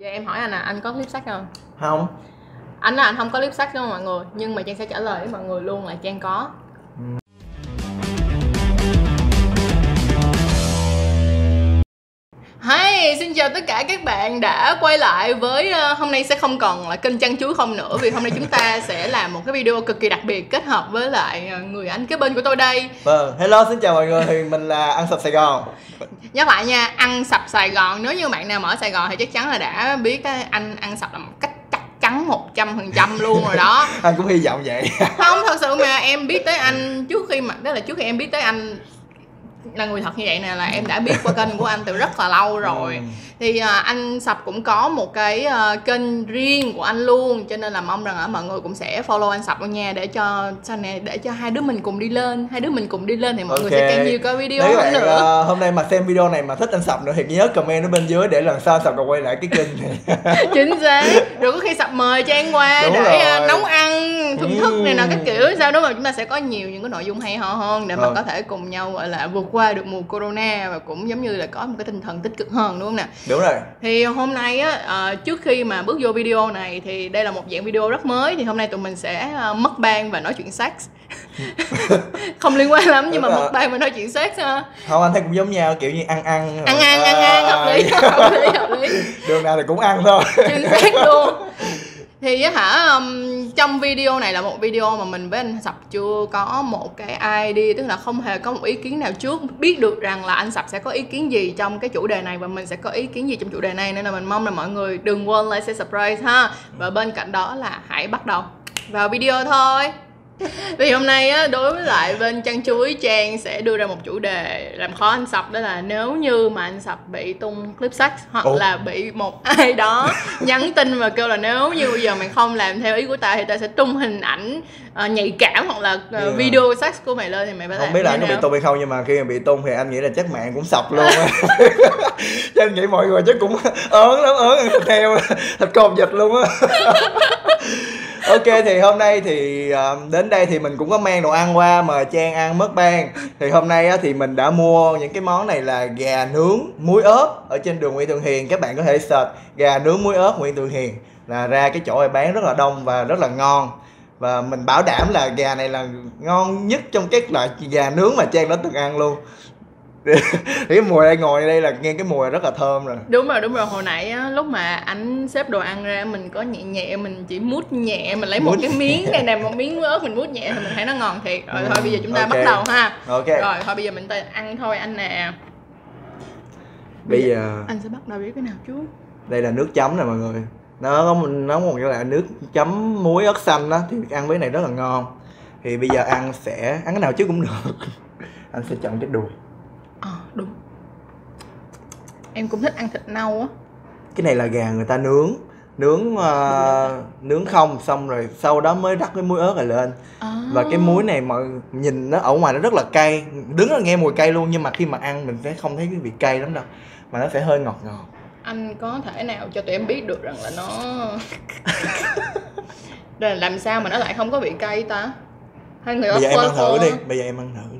Dạ em hỏi anh à, anh có clip sách không? không. Anh là anh không có clip sách đâu mọi người? Nhưng mà Trang sẽ trả lời với mọi người luôn là Trang có Hi, xin chào tất cả các bạn đã quay lại với ờ, hôm nay sẽ không còn là kênh chăn chuối không nữa vì hôm nay chúng ta sẽ làm một cái video cực kỳ đặc biệt kết hợp với lại ờ, người anh kế bên của tôi đây. Vâng hello xin chào mọi người. Mình là ăn sập sài gòn. Nhắc lại nha ăn sập sài gòn nếu như bạn nào ở sài gòn thì chắc chắn là đã biết cái anh ăn sập là một cách chắc chắn một trăm phần trăm luôn rồi đó. Anh cũng hy vọng vậy. Không thật sự mà em biết tới anh trước khi mà đó là trước khi em biết tới anh là người thật như vậy nè là em đã biết qua kênh của anh từ rất là lâu rồi. Ừ. thì à, anh sập cũng có một cái à, kênh riêng của anh luôn cho nên là mong rằng là mọi người cũng sẽ follow anh sập luôn nha để cho sau này để cho hai đứa mình cùng đi lên hai đứa mình cùng đi lên thì mọi người sẽ càng nhiều coi video các hơn bạn nữa. ờ, hôm nay mà xem video này mà thích anh sập nữa thì nhớ comment ở bên dưới để lần sau sập còn quay lại cái kênh này. Chính xác. Rồi có khi sập mời trang qua Đúng để rồi. à, nấu ăn thưởng thức này nọ các kiểu. Sao đó mà chúng ta sẽ có nhiều những cái nội dung hay ho hơn để mà Vâng. có thể cùng nhau gọi là vượt qua được mùa corona và cũng giống như là có một cái tinh thần tích cực hơn đúng không nè? Đúng rồi. Thì hôm nay á ờ, trước khi mà bước vô video này thì đây là một dạng video rất mới. Thì hôm nay tụi mình sẽ uh, mất ban và nói chuyện sex. Không liên quan lắm nhưng mà Đúng rồi. mất ban và nói chuyện sex ha không anh thấy cũng giống nhau kiểu như ăn ăn ăn ăn ăn ăn hợp lý hợp lý hợp lý. Đường nào thì cũng ăn thôi. Chính xác luôn thì hả um, trong video này là một video mà mình với anh sập chưa có một cái ID tức là không hề có một ý kiến nào trước biết được rằng là anh sập sẽ có ý kiến gì trong cái chủ đề này và mình sẽ có ý kiến gì trong chủ đề này nên là mình mong là mọi người đừng quên like share surprise ha. Và bên cạnh đó là hãy bắt đầu vào video thôi. vì hôm nay á, đối với lại bên chăn chuối Trang sẽ đưa ra một chủ đề làm khó anh Sập đó là nếu như mà anh Sập bị tung clip sex hoặc Ủa? là bị một ai đó nhắn tin và kêu là nếu như bây giờ mày không làm theo ý của tao thì tao sẽ tung hình ảnh ờ, nhạy cảm hoặc là ờ, Yeah. video sex của mày lên thì mày phải làm không biết là anh có bị tung hay không nhưng mà khi mà bị tung thì anh nghĩ là chắc mạng cũng sập luôn á cho anh nghĩ mọi người chắc cũng ớn lắm ớn ăn thịt heo thịt cột vịt luôn á ok, thì hôm nay thì ờ, đến đây thì mình cũng có mang đồ ăn qua mời trang ăn mất ban. Thì hôm nay thì mình đã mua những cái món này là gà nướng muối ớt ở trên đường Nguyễn Thượng Hiền. Các bạn có thể search gà nướng muối ớt Nguyễn Thượng Hiền là ra cái chỗ này bán rất là đông và rất là ngon. Và mình bảo đảm là gà này là ngon nhất trong các loại gà nướng mà trang đã từng ăn luôn cái mùi đây ngồi đây là nghe cái mùi rất là thơm rồi. Đúng rồi đúng rồi. Hồi nãy á, lúc mà anh xếp đồ ăn ra mình có nhẹ nhẹ mình chỉ mút nhẹ mình lấy một Mút cái miếng này này một miếng ớt mình mút nhẹ thì mình thấy nó ngon thiệt. Rồi Ừ, thôi bây giờ chúng ta ok. bắt đầu ha. Ok. Rồi thôi bây giờ mình ta ăn thôi anh nè. Bây giờ anh sẽ bắt đầu với cái nào trước. Đây là nước chấm nè mọi người. Nó có một- nó một cái là nước chấm muối ớt xanh đó thì ăn với này rất là ngon. Thì bây giờ ăn sẽ ăn cái nào trước cũng được. Anh sẽ chọn cái đùi em cũng thích ăn thịt nâu á. Cái này là gà người ta nướng nướng ờ, nướng không xong rồi sau đó mới rắc cái muối ớt này lên. À. và cái muối này mọi nhìn nó ở ngoài nó rất là cay đứng là nghe mùi cay luôn nhưng mà khi mà ăn mình sẽ không thấy cái vị cay lắm đâu mà nó sẽ hơi ngọt ngọt. Anh có thể nào cho tụi em biết được rằng là nó là làm sao mà nó lại không có vị cay ta? Hay người bây giờ em ăn thử đi bây giờ em ăn thử. đi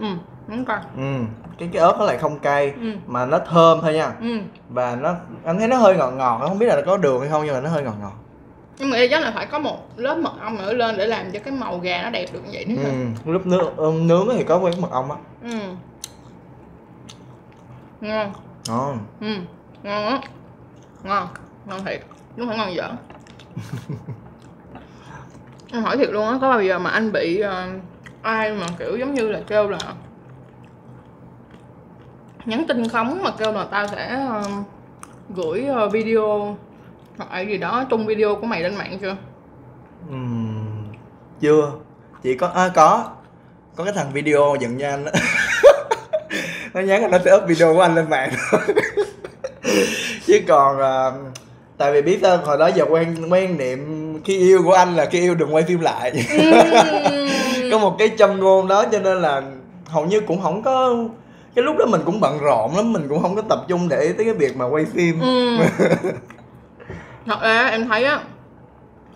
ừ đúng coi ừ cái cái ớt nó lại không cay ừ. mà nó thơm thôi nha. Ừ. Và nó anh thấy nó hơi ngọt ngọt không biết là có đường hay không nhưng mà nó hơi ngọt ngọt. Nhưng mà chắc là phải có một lớp mật ong nữa lên để làm cho cái màu gà nó đẹp được như vậy nữa ừ. lúc nướng nướng thì có cái mật ong á. Ừ. Ngon. Ngon. Ừ ngon á. Ngon ngon thiệt. Đúng không ngon dở. Em hỏi thiệt luôn á có bao giờ mà anh bị ờ, ai mà kiểu giống như là kêu là nhắn tin khống mà kêu là tao sẽ ờ, gửi ờ, video hoặc là gì đó tung video của mày lên mạng chưa? Ừm, chưa. Chỉ có à, có. Có cái thằng video giận nha anh nó nhắn là nó sẽ up video của anh lên mạng. Chứ còn à, tại vì biết sao hồi đó giờ quen quen niệm khi yêu của anh là khi yêu đừng quay phim lại có một cái châm ngôn đó cho nên là hầu như cũng không có cái lúc đó mình cũng bận rộn lắm mình cũng không có tập trung để ý tới cái việc mà quay phim. Ừ. thật ra em thấy á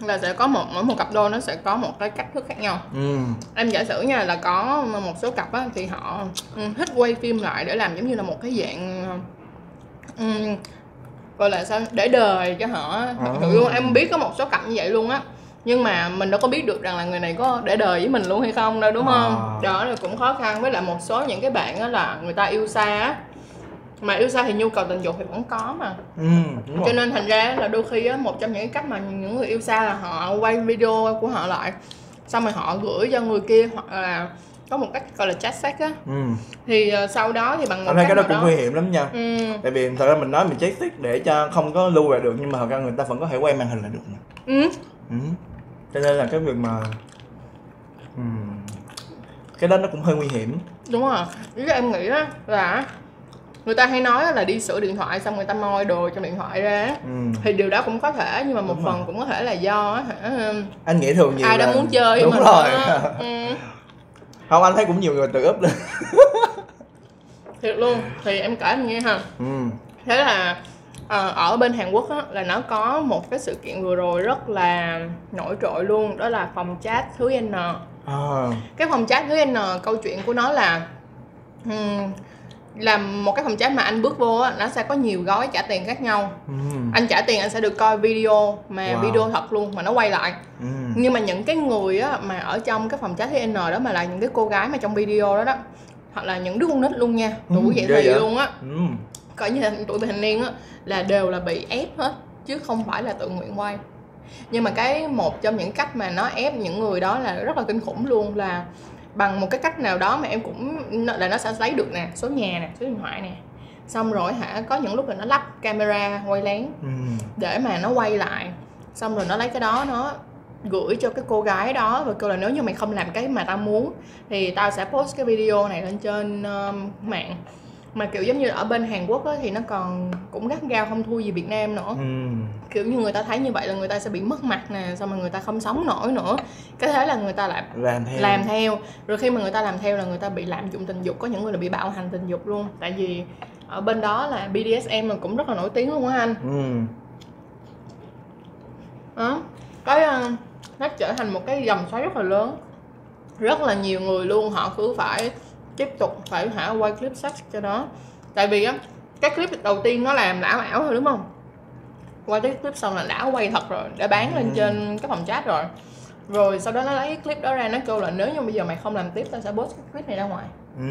là sẽ có một mỗi một cặp đôi nó sẽ có một cái cách thức khác nhau. Ừ. Em giả sử nha là có một số cặp á, thì họ ừ, thích quay phim lại để làm giống như là một cái dạng ừ, gọi là sao để đời cho họ á. thật sự luôn em biết có một số cặp như vậy luôn á nhưng mà mình đâu có biết được rằng là người này có để đời với mình luôn hay không đâu đúng không? À. đó là cũng khó khăn. Với lại một số những cái bạn á là người ta yêu xa á. Mà yêu xa thì nhu cầu tình dục thì vẫn có mà. Ừ đúng cho rồi. nên thành ra là đôi khi á một trong những cái cách mà những người yêu xa là họ quay video của họ lại. Xong rồi họ gửi cho người kia hoặc là có một cách gọi là chat sex á. Ừ. Thì ờ, sau đó thì bằng một thấy cái đó cũng nguy hiểm lắm nha. Ừ, tại vì thật ra mình nói mình chết tiết để cho không có lưu lại được nhưng mà thật ra người ta vẫn có thể quay màn hình lại được mà ừ, ừ. Cho nên là cái việc mà ừ. cái đó nó cũng hơi nguy hiểm đúng rồi ý em nghĩ á là người ta hay nói là đi sửa điện thoại xong người ta moi đồ trong điện thoại ra ừ. thì điều đó cũng có thể nhưng mà một Đúng phần rồi. cũng có thể là do hả anh nghĩ thường nhiều ai là- muốn chơi đúng mình rồi ừ. không anh thấy cũng nhiều người tự úp lên thiệt luôn thì em kể anh nghe ha ừ. thế là ở bên Hàn Quốc á, là nó có một cái sự kiện vừa rồi rất là nổi trội luôn đó là phòng chat thứ N à. cái phòng chat thứ N câu chuyện của nó là ừm, làm một cái phòng chat mà anh bước vô á, nó sẽ có nhiều gói trả tiền khác nhau ừ. anh trả tiền anh sẽ được coi video mà Wow. video thật luôn mà nó quay lại Ừ. nhưng mà những cái người á mà ở trong cái phòng chat thứ N đó mà là những cái cô gái mà trong video đó đó hoặc là những đứa con nít luôn nha Ừ, tuổi dậy ghê thì vậy? luôn á Ừ. coi như là tuổi vị thành niên á là đều là bị ép hết chứ không phải là tự nguyện quay. Nhưng mà cái một trong những cách mà nó ép những người đó là rất là kinh khủng luôn là bằng một cái cách nào đó mà em cũng là nó sẽ lấy được nè số nhà nè số điện thoại nè. Xong rồi hả có những lúc là nó lắp camera quay lén Ừ. để mà nó quay lại. Xong rồi nó lấy cái đó nó gửi cho cái cô gái đó và kêu là nếu như mày không làm cái mà tao muốn thì tao sẽ post cái video này lên trên um, mạng mà kiểu giống như ở bên Hàn Quốc á, thì nó còn cũng gắt gao không thua gì Việt Nam nữa. Ừ. kiểu như người ta thấy như vậy là người ta sẽ bị mất mặt nè xong rồi người ta không sống nổi nữa. Cái thế là người ta lại làm theo. làm theo. Rồi khi mà người ta làm theo là người ta bị lạm dụng tình dục có những người là bị bạo hành tình dục luôn. Tại vì ở bên đó là BDSM là cũng rất là nổi tiếng luôn á anh. Ừ. đó cái ờ, nó trở thành một cái dòng xoáy rất là lớn. Rất là nhiều người luôn họ cứ phải tiếp tục phải hả quay clip sex cho nó. Tại vì á cái clip đầu tiên nó làm đã ảo thôi đúng không? Quay cái clip xong là đã quay thật rồi đã bán lên Ừ. trên cái phòng chat rồi. Rồi sau đó nó lấy cái clip đó ra nó kêu là nếu như bây giờ mày không làm tiếp tao sẽ post cái clip này ra ngoài. Ừ.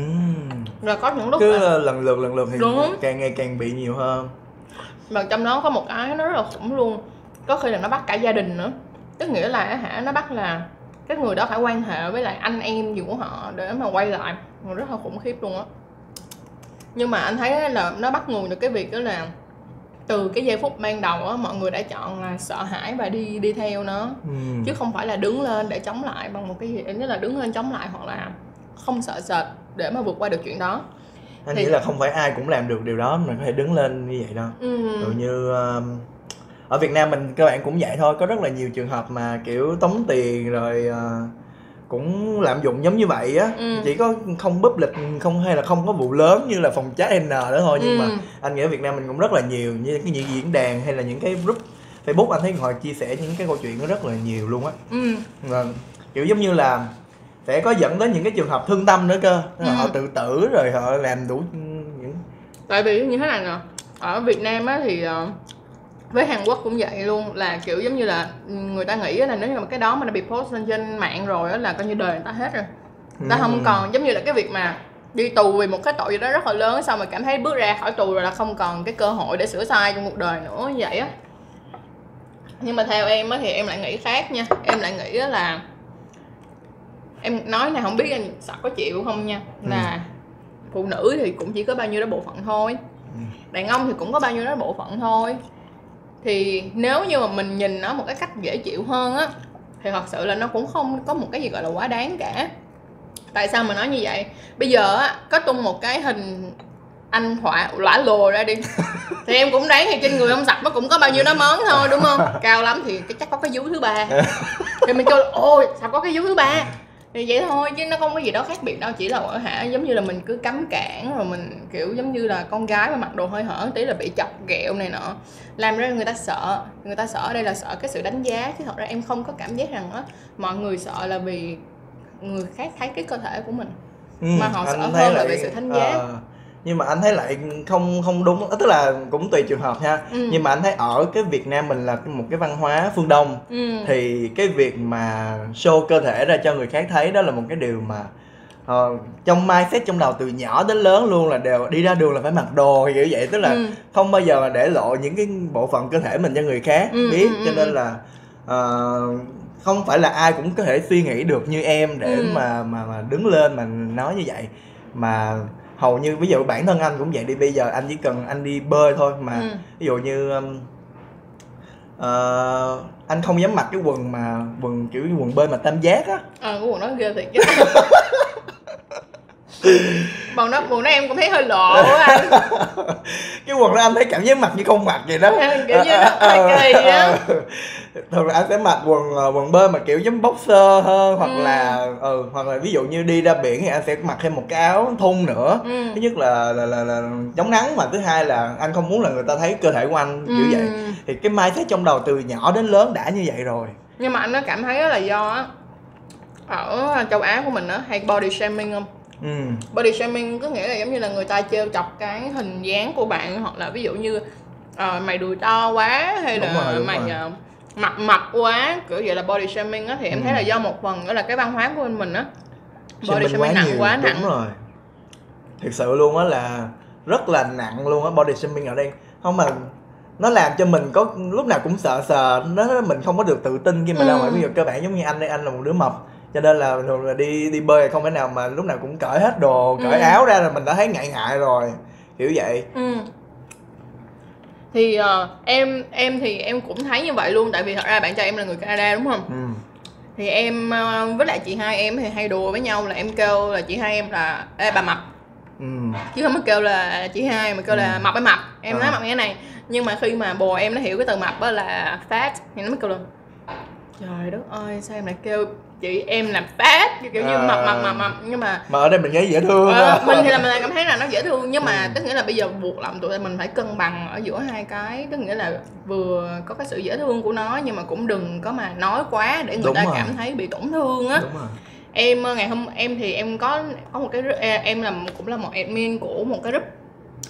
rồi có những lúc cứ là, lần lượt lần lượt thì Đúng. càng ngày càng bị nhiều hơn. Mà trong đó có một cái nó rất là khủng luôn. Có khi là nó bắt cả gia đình nữa. Tức nghĩa là hả nó bắt là cái người đó phải quan hệ với lại anh em gì của họ để mà quay lại. Mà rất là khủng khiếp luôn á. Nhưng mà anh thấy là nó bắt nguồn được cái việc đó là từ cái giây phút ban đầu á mọi người đã chọn là sợ hãi và đi đi theo nó. Ừ. chứ không phải là đứng lên để chống lại bằng một cái gì nghĩa là đứng lên chống lại hoặc là không sợ sệt để mà vượt qua được chuyện đó. Anh thì- nghĩ là không phải ai cũng làm được điều đó mà có thể đứng lên như vậy đâu. Ừ. Dụ như um, ở Việt Nam mình các bạn cũng vậy thôi có rất là nhiều trường hợp mà kiểu tống tiền rồi uh, cũng lạm dụng giống như vậy á Ừ. chỉ có không búp lịch không hay là không có vụ lớn như là phòng chat N đó thôi nhưng Ừ. mà anh nghĩ ở Việt Nam mình cũng rất là nhiều như cái những diễn đàn hay là những cái group Facebook anh thấy họ chia sẻ những cái câu chuyện nó rất là nhiều luôn á Ừ. Vâng. kiểu giống như là sẽ có dẫn đến những cái trường hợp thương tâm nữa cơ Ừ. họ tự tử rồi họ làm đủ những tại vì như thế này nè ở Việt Nam á thì ờ, với Hàn Quốc cũng vậy luôn là kiểu giống như là người ta nghĩ là nếu như mà cái đó mà nó bị post lên trên mạng rồi là coi như đời người ta hết rồi. Người ta không Ừ. còn giống như là cái việc mà đi tù vì một cái tội gì đó rất là lớn xong rồi cảm thấy bước ra khỏi tù rồi là không còn cái cơ hội để sửa sai trong cuộc đời nữa như vậy á. Nhưng mà theo em á thì em lại nghĩ khác nha. Em lại nghĩ là em nói này không biết anh sợ có chịu không nha là phụ nữ thì cũng chỉ có bao nhiêu đó bộ phận thôi. Đàn ông thì cũng có bao nhiêu đó bộ phận thôi thì nếu như mà mình nhìn nó một cái cách dễ chịu hơn á thì thật sự là nó cũng không có một cái gì gọi là quá đáng cả. Tại sao mà nói như vậy? Bây giờ á có tung một cái hình anh thọa lõa lồ ra đi. Thì em cũng đoán thì trên người ông sạch nó cũng có bao nhiêu đó món thôi đúng không? Cao lắm thì chắc có cái vú thứ ba. Thì mình kêu là ôi sao có cái vú thứ ba thì vậy thôi chứ nó không có gì đó khác biệt đâu chỉ là hả giống như là mình cứ cấm cản rồi mình kiểu giống như là con gái mà mặc đồ hơi hở tí là bị chọc ghẹo này nọ làm ra người ta sợ người ta sợ ở đây là sợ cái sự đánh giá chứ thật ra em không có cảm giác rằng á mọi người sợ là vì người khác thấy cái cơ thể của mình Ừ, Mà họ sợ hơn là về sự thánh giá. ờ, nhưng mà anh thấy lại không không đúng tức là cũng tùy trường hợp ha Ừ. nhưng mà anh thấy ở cái Việt Nam mình là một cái văn hóa phương Đông ừ. thì cái việc mà show cơ thể ra cho người khác thấy đó là một cái điều mà ờ, trong mindset trong đầu từ nhỏ đến lớn luôn là đều đi ra đường là phải mặc đồ kiểu vậy tức là Ừ. không bao giờ mà để lộ những cái bộ phận cơ thể mình cho người khác Ừ, biết ừ, cho ừ, nên là ờ, không phải là ai cũng có thể suy nghĩ được như em để Ừ. mà mà mà đứng lên mà nói như vậy mà hầu như ví dụ bản thân anh cũng vậy đi bây giờ anh chỉ cần anh đi bơi thôi mà Ừ. ví dụ như um, ờ, anh không dám mặc cái quần mà quần kiểu như quần bơi mà tam giác á ờ cái quần đó ghê thiệt quần đó quần đó em cũng thấy hơi lộ anh. Cái quần đó anh thấy cảm giác mặc như không mặc vậy đó. Kiểu như nó hơi kỳ á. Thường là anh sẽ mặc quần ờ, quần bơi mà kiểu giống boxer hơn hoặc Ừ. là ừ hoặc là ví dụ như đi ra biển thì anh sẽ mặc thêm một cái áo thun nữa. Ừ. thứ nhất là là, là là chống nắng mà thứ hai là anh không muốn là người ta thấy cơ thể của anh vậy Ừ. thì cái mindset trong đầu từ nhỏ đến lớn đã như vậy rồi. Nhưng mà anh nó cảm thấy là do á ở châu Á của mình á hay body shaming không ừ. Body shaming có nghĩa là giống như là người ta trêu chọc cái hình dáng của bạn hoặc là ví dụ như ờ, mày đùi to quá hay Đúng là rồi, đúng mày rồi. ờ, mặt mập quá kiểu vậy là body shaming á. Thì em Ừ. thấy là do một phần đó là cái văn hóa của bên mình á. Body Shaming shaming nặng nhiều, quá nặng. đúng rồi. Thực sự luôn á là rất là nặng luôn á body shaming ở đây. Không mà nó làm cho mình có lúc nào cũng sợ sờ nó mình không có được tự tin khi mà Ừ. ngoài. Ví dụ cơ bản giống như anh đây anh là một đứa mập cho nên là thường là đi đi bơi không thể nào mà lúc nào cũng cởi hết đồ cởi Ừ. áo ra là mình đã thấy ngại ngại rồi kiểu vậy Ừ. Thì ờ, em em thì em cũng thấy như vậy luôn tại vì thật ra bạn trai em là người Canada đúng không? ừ. Thì em ờ, với lại chị hai em thì hay đùa với nhau là em kêu là chị hai em là Ê bà mập Ừ. chứ không có kêu là chị hai mà kêu là Ừ. mập hay mập em nói Ờ. mập thế này nhưng mà khi mà bồ em nó hiểu cái từ mập đó là fat thì nó mới kêu là trời đất ơi sao em lại kêu chị em là fat kiểu như À. mập mập mập mập nhưng mà mà ở đây mình thấy dễ thương Ờ, mình thì là mình lại cảm thấy là nó dễ thương nhưng mà Ừ. tức nghĩa là bây giờ buộc lòng tụi mình phải cân bằng ở giữa hai cái tức nghĩa là vừa có cái sự dễ thương của nó nhưng mà cũng đừng có mà nói quá để người Đúng ta rồi. cảm thấy bị tổn thương á đúng rồi em ờ, ngày hôm em thì em có có một cái em là cũng là một admin của một cái group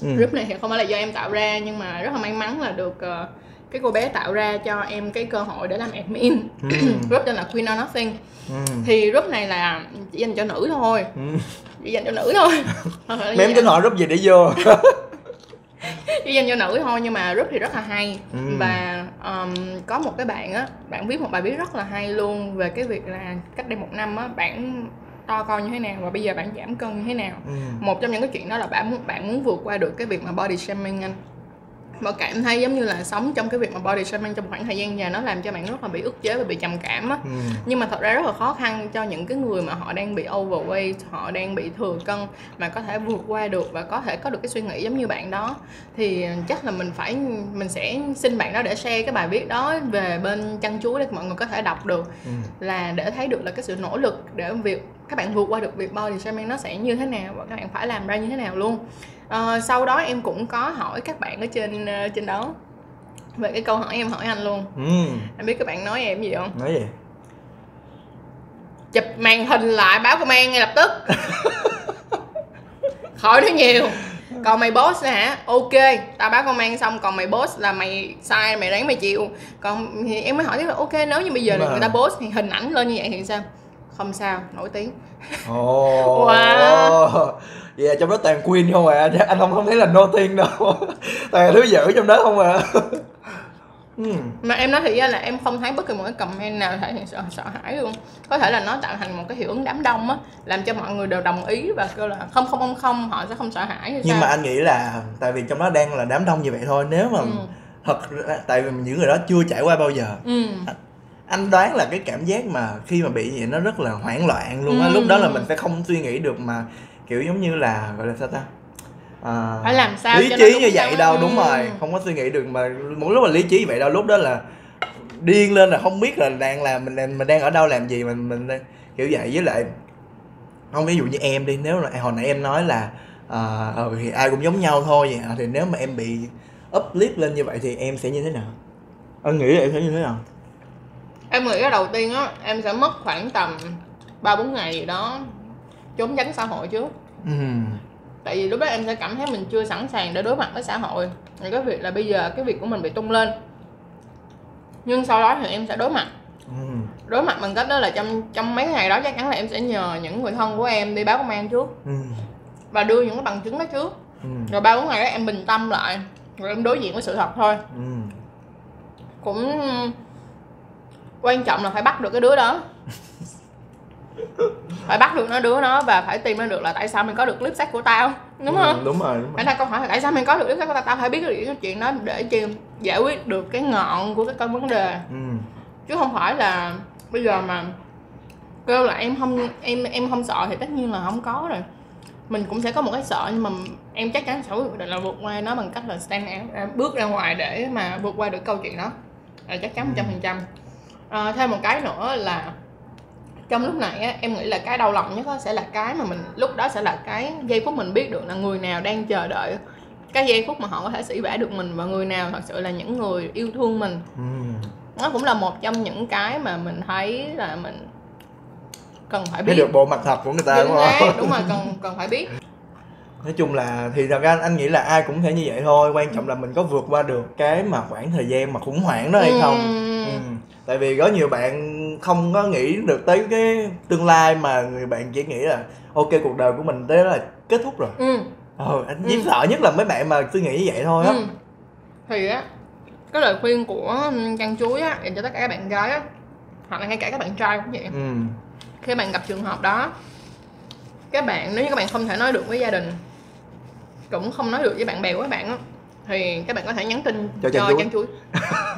ừ. group này thì không phải là do em tạo ra nhưng mà rất là may mắn là được ờ, cái cô bé tạo ra cho em cái cơ hội để làm admin Ừ. group tên là Queen or Nothing Ừ. thì group này là chỉ dành cho nữ thôi Ừ. chỉ dành cho nữ thôi vậy. tính hỏi group gì để vô chỉ dành cho nữ thôi nhưng mà group thì rất là hay Ừ. và um, có một cái bạn á bạn viết một bài viết rất là hay luôn về cái việc là cách đây một năm á bạn to con như thế nào và bây giờ bạn giảm cân như thế nào ừ. một trong những cái chuyện đó là bạn muốn bạn muốn vượt qua được cái việc mà body shaming anh và cảm thấy giống như là sống trong cái việc mà body shaming trong một khoảng thời gian dài nó làm cho bạn rất là bị ức chế và bị trầm cảm á Ừ. nhưng mà thật ra rất là khó khăn cho những cái người mà họ đang bị overweight họ đang bị thừa cân mà có thể vượt qua được và có thể có được cái suy nghĩ giống như bạn đó thì chắc là mình phải mình sẽ xin bạn đó để share cái bài viết đó về bên chăn chuối để mọi người có thể đọc được Ừ. là để thấy được là cái sự nỗ lực để việc các bạn vượt qua được việc body shaming nó sẽ như thế nào và các bạn phải làm ra như thế nào luôn Ờ, sau đó em cũng có hỏi các bạn ở trên ờ, trên đó về cái câu hỏi em hỏi anh luôn. Ừ. anh biết các bạn nói em gì không? Nói gì? Chụp màn hình lại báo công an ngay lập tức. Khỏi nói nhiều. Còn mày boss nè hả? Ok tao báo công an xong còn mày boss là mày sai mày ráng mày chịu. Còn thì em mới hỏi tiếp là ok nếu như bây giờ mà- người ta boss thì hình ảnh lên như vậy thì sao không sao nổi tiếng Ồ. Wow. Vậy là trong đó toàn queen không à Chắc anh không không thấy là nô tiên đâu Toàn thứ dữ trong đó không à ừ. mà em nói thì là em không thấy bất kỳ một cái comment nào thể hiện sợ, sợ hãi luôn có thể là nó tạo thành một cái hiệu ứng đám đông á làm cho mọi người đều đồng ý và kêu là không không không không họ sẽ không sợ hãi Nhưng sao mà anh nghĩ là Tại vì trong đó đang là đám đông như vậy thôi Nếu mà ừ. thật Tại vì những người đó chưa trải qua bao giờ Ừ. anh đoán là cái cảm giác mà khi mà bị vậy nó rất là hoảng loạn luôn á. Ừ. lúc đó là mình sẽ không suy nghĩ được mà kiểu giống như là gọi là sao ta? À, Phải làm sao lý trí như vậy đâu đúng Ừ. rồi không có suy nghĩ được mà một lúc mà lý trí vậy đâu lúc đó là điên lên là không biết là đang làm mình mình đang ở đâu làm gì mình mình kiểu vậy. Với lại không ví dụ như em đi nếu là hồi nãy em nói là ừ, thì ai cũng giống nhau thôi vậy thì nếu mà em bị uplift lên như vậy thì em sẽ như thế nào? Anh nghĩ là em sẽ như thế nào em nghĩ là đầu tiên á em sẽ mất khoảng tầm ba bốn ngày gì đó trốn tránh xã hội trước ừ. tại vì lúc đó em sẽ cảm thấy mình chưa sẵn sàng để đối mặt với xã hội thì cái việc là bây giờ cái việc của mình bị tung lên nhưng sau đó thì em sẽ đối mặt Ừ. đối mặt bằng cách đó là trong trong mấy ngày đó chắc chắn là em sẽ nhờ những người thân của em đi báo công an trước Ừ. và đưa những cái bằng chứng đó trước Ừ. rồi ba bốn ngày đó em bình tâm lại rồi em đối diện với sự thật thôi Ừ. cũng quan trọng là phải bắt được cái đứa đó. Phải bắt được nó đứa nó và phải tìm ra được là tại sao mình có được clip sách của tao. Đúng không? Ừ, đúng rồi đúng rồi. Đặt câu hỏi là tại sao mình có được clip sách của tao? Tao phải biết được cái chuyện đó để chi giải quyết được cái ngọn của cái con vấn đề. Ừ. chứ không phải là bây giờ mà kêu là em không em em không sợ thì tất nhiên là không có rồi. Mình cũng sẽ có một cái sợ nhưng mà em chắc chắn sẽ quyết định là vượt qua nó bằng cách là stand out ra- bước ra ngoài để mà vượt qua được câu chuyện đó. Là chắc chắn một trăm phần trăm Ờ, thêm một cái nữa là trong lúc này á, em nghĩ là cái đau lòng nhất á sẽ là cái mà mình lúc đó sẽ là cái giây phút mình biết được là người nào đang chờ đợi. Cái giây phút mà họ có thể sĩ vả được mình và người nào thật sự là những người yêu thương mình. Ừ. nó cũng là một trong những cái mà mình thấy là mình cần phải biết biết. được bộ mặt thật của người ta đúng xác không? đúng rồi cần cần phải biết. Nói chung là thì thật ra anh, nghĩ là ai cũng thể như vậy thôi. Quan trọng là mình có vượt qua được cái mà khoảng thời gian mà khủng hoảng đó hay không. Ừm. ừ. Tại vì có nhiều bạn không có nghĩ được tới cái tương lai mà người bạn chỉ nghĩ là ok cuộc đời của mình tới là kết thúc rồi ừ. ờ anh Ừ. chỉ sợ nhất là mấy bạn mà suy nghĩ như vậy thôi á ừ. thì á cái lời khuyên của chăn chuối á dành cho tất cả các bạn gái á hoặc là ngay cả các bạn trai cũng vậy ừ. khi bạn gặp trường hợp đó các bạn nếu như các bạn không thể nói được với gia đình cũng không nói được với bạn bè của các bạn á thì các bạn có thể nhắn tin Cho cho, chăn chuối. chăn chuối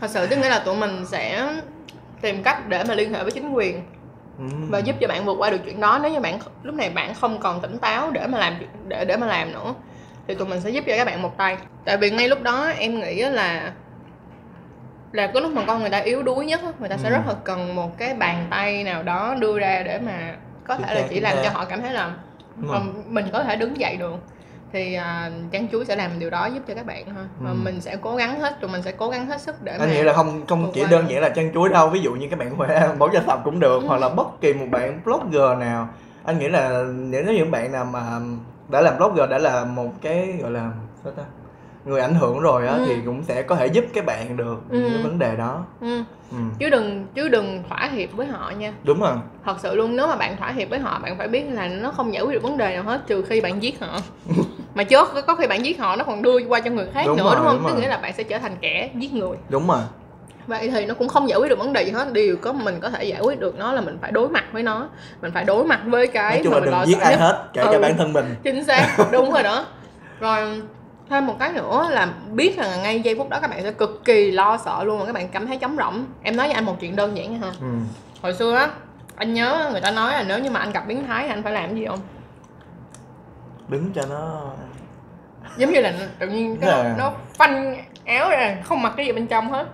thật sự tức nghĩa là tụi mình sẽ tìm cách để mà liên hệ với chính quyền Ừ. và giúp cho bạn vượt qua được chuyện đó. Nếu như bạn lúc này bạn không còn tỉnh táo để mà làm để để mà làm nữa thì tụi mình sẽ giúp cho các bạn một tay. Tại vì ngay lúc đó em nghĩ là là cái lúc mà con người ta yếu đuối nhất á, người ta sẽ Ừ. rất là cần một cái bàn tay nào đó đưa ra để mà có thể là chỉ làm cho họ cảm thấy là mình có thể đứng dậy được thì à, chăn chuối sẽ làm điều đó giúp cho các bạn thôi và Ừ. mình sẽ cố gắng hết tụi mình sẽ cố gắng hết sức để anh mà nghĩ là không không chỉ đơn giản là chăn chuối đâu ví dụ như các bạn khỏe bóng gia tập cũng được Ừ. hoặc là bất kỳ một bạn blogger nào anh nghĩ là nếu những bạn nào mà đã làm blogger đã là một cái gọi là sao ta người ảnh hưởng rồi á Ừ. thì cũng sẽ có thể giúp các bạn được Ừ. cái vấn đề đó ừ. ừ. chứ đừng chứ đừng thỏa hiệp với họ nha đúng rồi thật sự luôn nếu mà bạn thỏa hiệp với họ bạn phải biết là nó không giải quyết được vấn đề nào hết trừ khi bạn giết họ mà chốt có khi bạn giết họ nó còn đưa qua cho người khác Đúng nữa rồi, đúng không? đúng tức nghĩa là bạn sẽ trở thành kẻ giết người. Đúng rồi. Vậy thì nó cũng không giải quyết được vấn đề gì hết. Điều có mình có thể giải quyết được nó là mình phải đối mặt với nó. Mình phải đối mặt với cái nói chung mà là mình đừng giết ai nhất. hết kể cả Ừ. bản thân mình. chính xác đúng rồi đó. Rồi thêm một cái nữa là biết là ngay giây phút đó các bạn sẽ cực kỳ lo sợ luôn và các bạn cảm thấy trống rỗng. Em nói với anh một chuyện đơn giản nha ha. Ừ. hồi xưa á anh nhớ người ta nói là nếu như mà anh gặp biến thái anh phải làm gì không? Đứng cho nó giống như là tự nhiên cái Dạ. nó, nó phanh áo ra không mặc cái gì bên trong hết.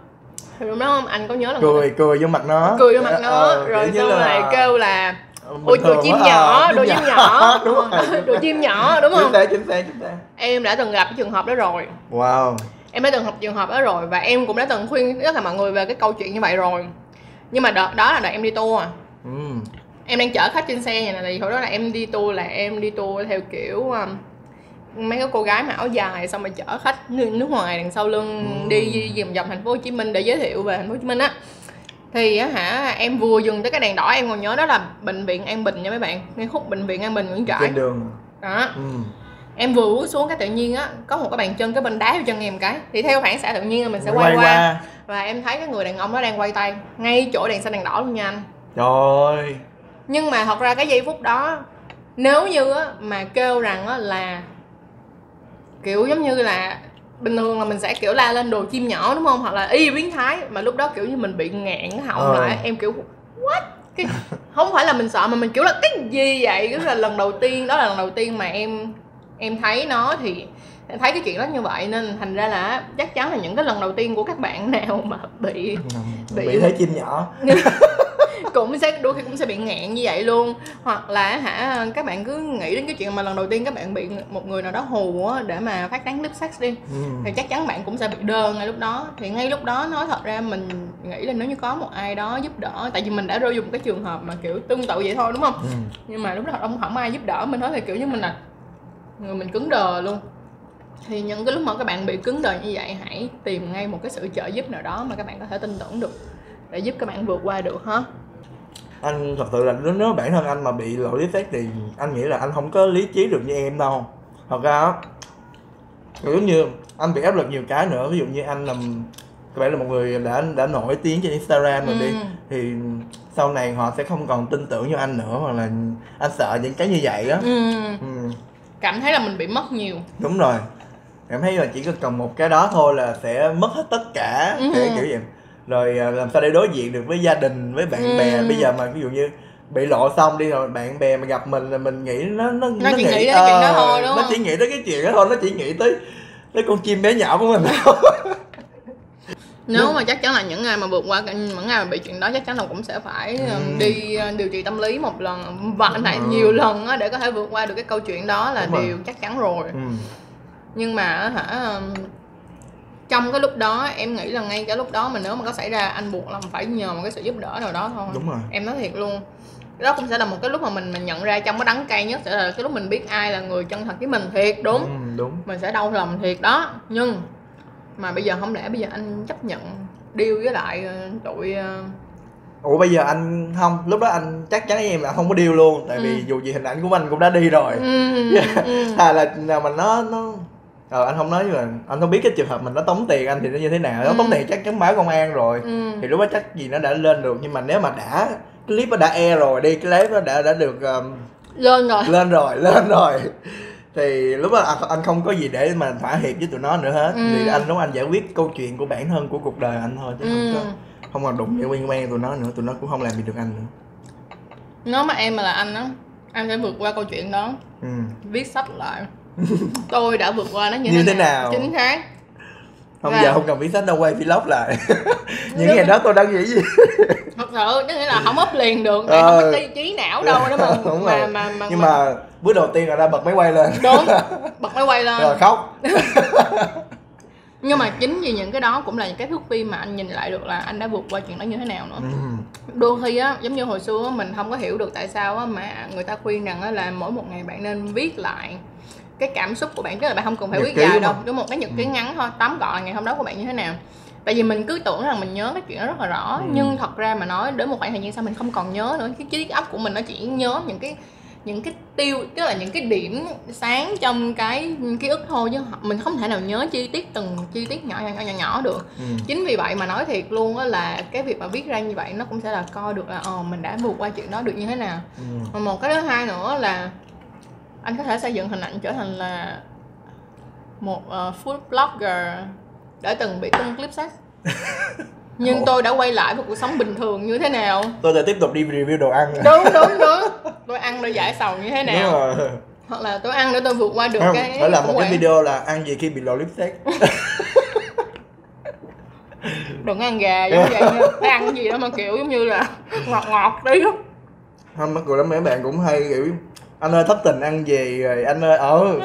Thì lúc đó không anh có nhớ là người cười cười vô mặt nó. Cười vô mặt nó Ờ, rồi xong là rồi kêu là ôi đồ thường chim nhỏ đồ chim nhỏ. đúng rồi. Đồ chim nhỏ đúng chính không? xác chính xác chính xác. Em đã từng gặp cái trường hợp đó rồi. Wow. Em đã từng gặp trường hợp đó rồi và em cũng đã từng khuyên tất cả mọi người về cái câu chuyện như vậy rồi. Nhưng mà đợt đó là đợt em đi tour à. Ừ. em đang chở khách trên xe này thì hồi đó là em đi tour là em đi tour theo kiểu um, mấy cái cô gái mà áo dài xong rồi chở khách nước, ngoài đằng sau lưng Ừ. đi vòng vòng thành phố Hồ Chí Minh để giới thiệu về thành phố Hồ Chí Minh á. Thì á hả em vừa dừng tới cái đèn đỏ em còn nhớ đó là bệnh viện An Bình nha mấy bạn. Ngay khúc bệnh viện An Bình Nguyễn Trãi. Trên đường. Đó. Ừ. em vừa bước xuống cái tự nhiên á có một cái bàn chân cái bên đá vô chân em cái. Thì theo phản xạ tự nhiên là mình sẽ quay, qua. và em thấy cái người đàn ông đó đang quay tay ngay chỗ đèn xanh đèn đỏ luôn nha anh. Trời ơi. Nhưng mà thật ra cái giây phút đó nếu như á, mà kêu rằng á, là kiểu giống như là bình thường là mình sẽ kiểu la lên đồ chim nhỏ đúng không? Hoặc là y biến thái. Mà lúc đó kiểu như mình bị ngẹn cái họng Ờ. lại em kiểu what? Cái không phải là mình sợ mà mình kiểu là cái gì vậy? Tức là lần đầu tiên đó là lần đầu tiên mà em em thấy nó thì thấy cái chuyện đó như vậy. Nên thành ra là chắc chắn là những cái lần đầu tiên của các bạn nào mà bị bị, bị thấy chim nhỏ cũng sẽ đôi khi cũng sẽ bị ngẹn như vậy luôn. Hoặc là hả các bạn cứ nghĩ đến cái chuyện mà lần đầu tiên các bạn bị một người nào đó hù á để mà phát tán clip sex đi ừ. thì chắc chắn bạn cũng sẽ bị đơ ngay lúc đó. Thì ngay lúc đó nói thật ra mình nghĩ là nếu như có một ai đó giúp đỡ tại vì mình đã rơi một cái trường hợp mà kiểu tương tự vậy thôi đúng không? Ừ. nhưng mà lúc đó ông không ai giúp đỡ mình nói thì kiểu như mình là người mình cứng đờ luôn. Thì những cái lúc mà các bạn bị cứng đờ như vậy hãy tìm ngay một cái sự trợ giúp nào đó mà các bạn có thể tin tưởng được để giúp các bạn vượt qua được ha anh thật sự là nếu bản thân anh mà bị lộ lý xét thì anh nghĩ là anh không có lý trí được như em đâu thật ra kiểu như anh bị áp lực nhiều cái nữa ví dụ như anh làm các bạn là một người đã đã nổi tiếng trên Instagram rồi ừ. đi thì sau này họ sẽ không còn tin tưởng như anh nữa hoặc là anh sợ những cái như vậy á ừ. ừ. cảm thấy là mình bị mất nhiều đúng rồi em thấy là chỉ cần một cái đó thôi là sẽ mất hết tất cả ừ. kiểu vậy rồi à, làm sao để đối diện được với gia đình với bạn ừ. bè bây giờ mà ví dụ như bị lộ xong đi rồi bạn bè mà gặp mình là mình nghĩ nó nó nó, nó chỉ nghĩ, nghĩ tới uh, chuyện đó thôi đúng nó không? chỉ nghĩ tới cái chuyện đó thôi nó chỉ nghĩ tới tới con chim bé nhỏ của mình nếu mà chắc chắn là những ngày mà vượt qua những ngày mà bị chuyện đó chắc chắn là cũng sẽ phải ừ. đi ờ, điều trị tâm lý một lần và lại ừ. nhiều lần á để có thể vượt qua được cái câu chuyện đó là Đúng điều rồi. chắc chắn rồi ừ. nhưng mà hả trong cái lúc đó em nghĩ là ngay cái lúc đó mà nếu mà có xảy ra anh buộc là phải nhờ một cái sự giúp đỡ nào đó thôi. Đúng rồi. Em nói thiệt luôn. Đó cũng sẽ là một cái lúc mà mình mình nhận ra trong cái đắng cay nhất sẽ là cái lúc mình biết ai là người chân thật với mình thiệt đúng. Ừ, đúng. Mình sẽ đau lòng thiệt đó. Nhưng mà bây giờ không lẽ bây giờ anh chấp nhận điêu với lại ờ, tụi ờ, ủa bây giờ anh không. Lúc đó anh chắc chắn với em là không có điêu luôn. Tại ừ. vì dù gì hình ảnh của anh cũng đã đi rồi. Ừ, ừ. là nào mà nó nó ờ anh không nói mà anh không biết cái trường hợp mình nó tống tiền anh thì nó như thế nào nó ừ. tống tiền chắc chắn báo công an rồi ừ. thì lúc đó chắc gì nó đã lên được nhưng mà nếu mà đã cái clip nó đã e rồi đi cái clip nó đã đã được um, lên rồi lên rồi lên rồi thì lúc đó anh, không có gì để mà thỏa hiệp với tụi nó nữa hết ừ. thì anh lúc anh giải quyết câu chuyện của bản thân của cuộc đời anh thôi chứ ừ. không có không còn đụng liên quan tụi nó nữa tụi nó cũng không làm gì được anh nữa nếu mà em mà là anh á anh sẽ vượt qua câu chuyện đó ừ. viết sách lại tôi đã vượt qua nó như, như thế, nào? chính xác. Không và... giờ không cần viết sách đâu quay vlog lại. Những ngày đó tôi đang nghĩ gì? Thật sự tức nghĩa là không up liền được ờ... không có trí não đâu đó mà đúng mà, mà, mà nhưng mà... mà bước đầu tiên là ra bật máy quay lên. Đúng bật máy quay lên. Rồi khóc. Nhưng mà chính vì những cái đó cũng là những cái thước phim mà anh nhìn lại được là anh đã vượt qua chuyện đó như thế nào nữa. Ừ. đôi khi á giống như hồi xưa mình không có hiểu được tại sao á mà người ta khuyên rằng á là mỗi một ngày bạn nên viết lại cái cảm xúc của bạn chứ là bạn không cần phải nhật viết dài đâu đúng một cái nhật ký ừ. ngắn thôi tóm gọn là ngày hôm đó của bạn như thế nào tại vì mình cứ tưởng rằng mình nhớ cái chuyện đó rất là rõ ừ. nhưng thật ra mà nói đến một khoảng thời gian sau mình không còn nhớ nữa cái trí óc của mình nó chỉ nhớ những cái những cái tiêu tức là những cái điểm sáng trong cái ký ức thôi chứ mình không thể nào nhớ chi tiết từng chi tiết nhỏ nhỏ nhỏ nhỏ được ừ. chính vì vậy mà nói thiệt luôn á là cái việc mà viết ra như vậy nó cũng sẽ là coi được là ờ mình đã vượt qua chuyện đó được như thế nào ừ. một cái thứ hai nữa là anh có thể xây dựng hình ảnh trở thành là một uh, food blogger đã từng bị tung clip sex nhưng tôi đã quay lại một cuộc sống bình thường như thế nào? Tôi sẽ tiếp tục đi review đồ ăn. Đúng đúng đúng. Tôi ăn để giải sầu như thế nào? đúng rồi. hoặc là tôi ăn để tôi vượt qua được không, cái phải làm một cái video là ăn gì khi bị lộ clip sex đừng ăn gà giống vậy nha. Ăn gì đó mà kiểu giống như là ngọt ngọt đi. Không mắc cười lắm mấy bạn cũng hay kiểu anh ơi thất tình ăn gì rồi? Anh ơi ờ. Ừ,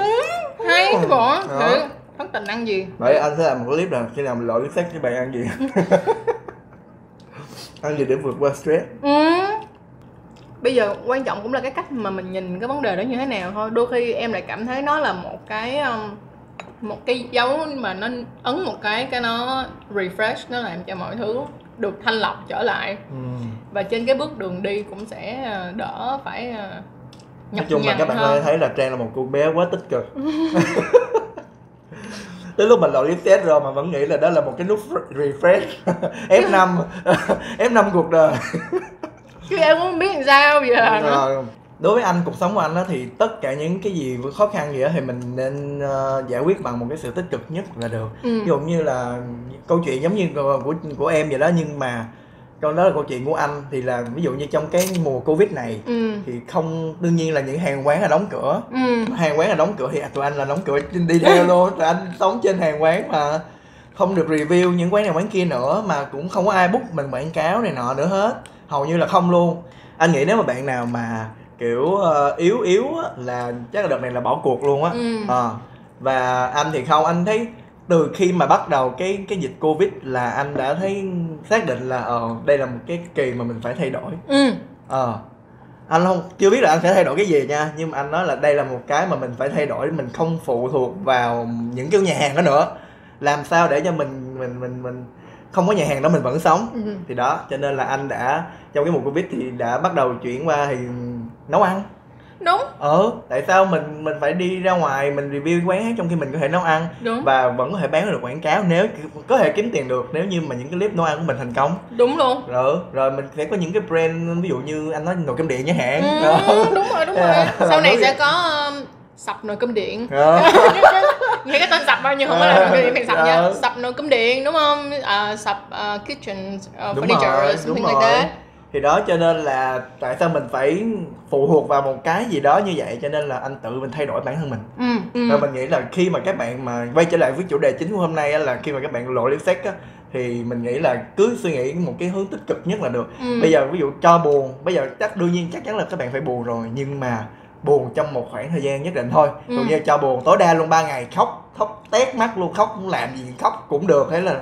hay bỏ thử thất tình ăn gì? Vậy anh sẽ làm một clip là khi nào mình lội xét với bạn ăn gì? Ăn gì để vượt qua stress? Ừ. bây giờ quan trọng cũng là cái cách mà mình nhìn cái vấn đề đó như thế nào thôi. Đôi khi em lại cảm thấy nó là một cái um, một cái dấu mà nó ấn một cái cái nó refresh nó làm cho mọi thứ được thanh lọc trở lại. Ừ. và trên cái bước đường đi cũng sẽ uh, đỡ phải nói chung là các bạn có thấy là trang là một cô bé quá tích cực. Tới lúc mình lội test rồi mà vẫn nghĩ là đó là một cái nút refresh. F5 F5 cuộc đời. Chứ em cũng không biết làm sao giờ rồi. Đối với anh cuộc sống của anh đó thì tất cả những cái gì khó khăn gì đó thì mình nên uh, giải quyết bằng một cái sự tích cực nhất là được. Ừ. ví dụ như là câu chuyện giống như của, của em vậy đó nhưng mà câu đó là câu chuyện của anh thì là ví dụ như trong cái mùa covid này ừ. thì không đương nhiên là những hàng quán là đóng cửa. Ừ. Hàng quán là đóng cửa thì tụi anh là đóng cửa đi theo luôn. Tụi anh sống trên hàng quán mà không được review những quán này quán kia nữa mà cũng không có ai book mình quảng cáo này nọ nữa hết. Hầu như là không luôn. Anh nghĩ nếu mà bạn nào mà kiểu ờ, yếu yếu á, là chắc là đợt này là bỏ cuộc luôn á. Ừ. Ờ. và anh thì không anh thấy từ khi mà bắt đầu cái cái dịch covid là anh đã thấy xác định là ờ đây là một cái kỳ mà mình phải thay đổi. Ừ. Ờ. Anh không chưa biết là anh sẽ thay đổi cái gì nha nhưng mà anh nói là đây là một cái mà mình phải thay đổi mình không phụ thuộc vào những cái nhà hàng đó nữa. Làm sao để cho mình mình mình mình không có nhà hàng đó mình vẫn sống? Ừ. thì đó cho nên là anh đã trong cái mùa covid thì đã bắt đầu chuyển qua thì nấu ăn đúng. Ờ tại sao mình mình phải đi ra ngoài mình review quán hát trong khi mình có thể nấu ăn đúng. và vẫn có thể bán được quảng cáo nếu có thể kiếm tiền được nếu như mà những cái clip nấu ăn của mình thành công. Đúng luôn. Rồi rồi mình sẽ có những cái brand ví dụ như anh nói nồi cơm điện chẳng hạn. Ừ, đúng rồi đúng rồi. Sau này sẽ có um, sập nồi cơm điện. Đó. nghe cái tên sập bao nhiêu không phải là nồi cơm điện sập nha. Ờ. sập nồi cơm điện đúng không? À, sập uh, kitchen uh, đúng furniture rồi something đúng like rồi. that thì đó cho nên là tại sao mình phải phụ thuộc vào một cái gì đó như vậy cho nên là anh tự mình thay đổi bản thân mình ừ, ừ. và mình nghĩ là khi mà các bạn mà quay trở lại với chủ đề chính của hôm nay á, là khi mà các bạn lộ live sex á thì mình nghĩ là cứ suy nghĩ một cái hướng tích cực nhất là được Ừ. bây giờ ví dụ cho buồn bây giờ chắc đương nhiên chắc chắn là các bạn phải buồn rồi nhưng mà buồn trong một khoảng thời gian nhất định thôi Ừ. dụ như cho buồn tối đa luôn 3 ngày khóc khóc tét mắt luôn khóc muốn làm gì khóc cũng được hay là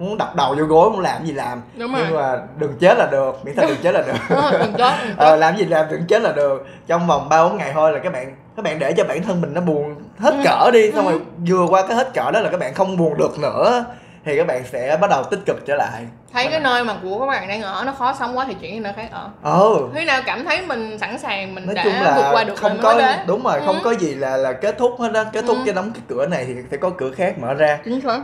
muốn đập đầu vô gối muốn làm gì làm. Đúng nhưng rồi mà đừng chết là được miễn sao đừng chết là được. Ờ, đừng chết đừng ờ, chết làm gì làm đừng chết là được. Trong vòng ba bốn ngày thôi là các bạn các bạn để cho bản thân mình nó buồn hết Ừ. cỡ đi xong Ừ. rồi vừa qua cái hết cỡ đó là các bạn không buồn được nữa thì các bạn sẽ bắt đầu tích cực trở lại. Thấy cái nơi mà của các bạn đang ở nó khó sống quá thì chuyển đi nơi khác ở. Ừ khi nào cảm thấy mình sẵn sàng mình nói đã chung vượt là qua được không rồi có đến? đúng rồi không Ừ. có gì là là kết thúc hết đó kết thúc Ừ. cái đóng cái cửa này thì sẽ có cửa khác mở ra. Chính xác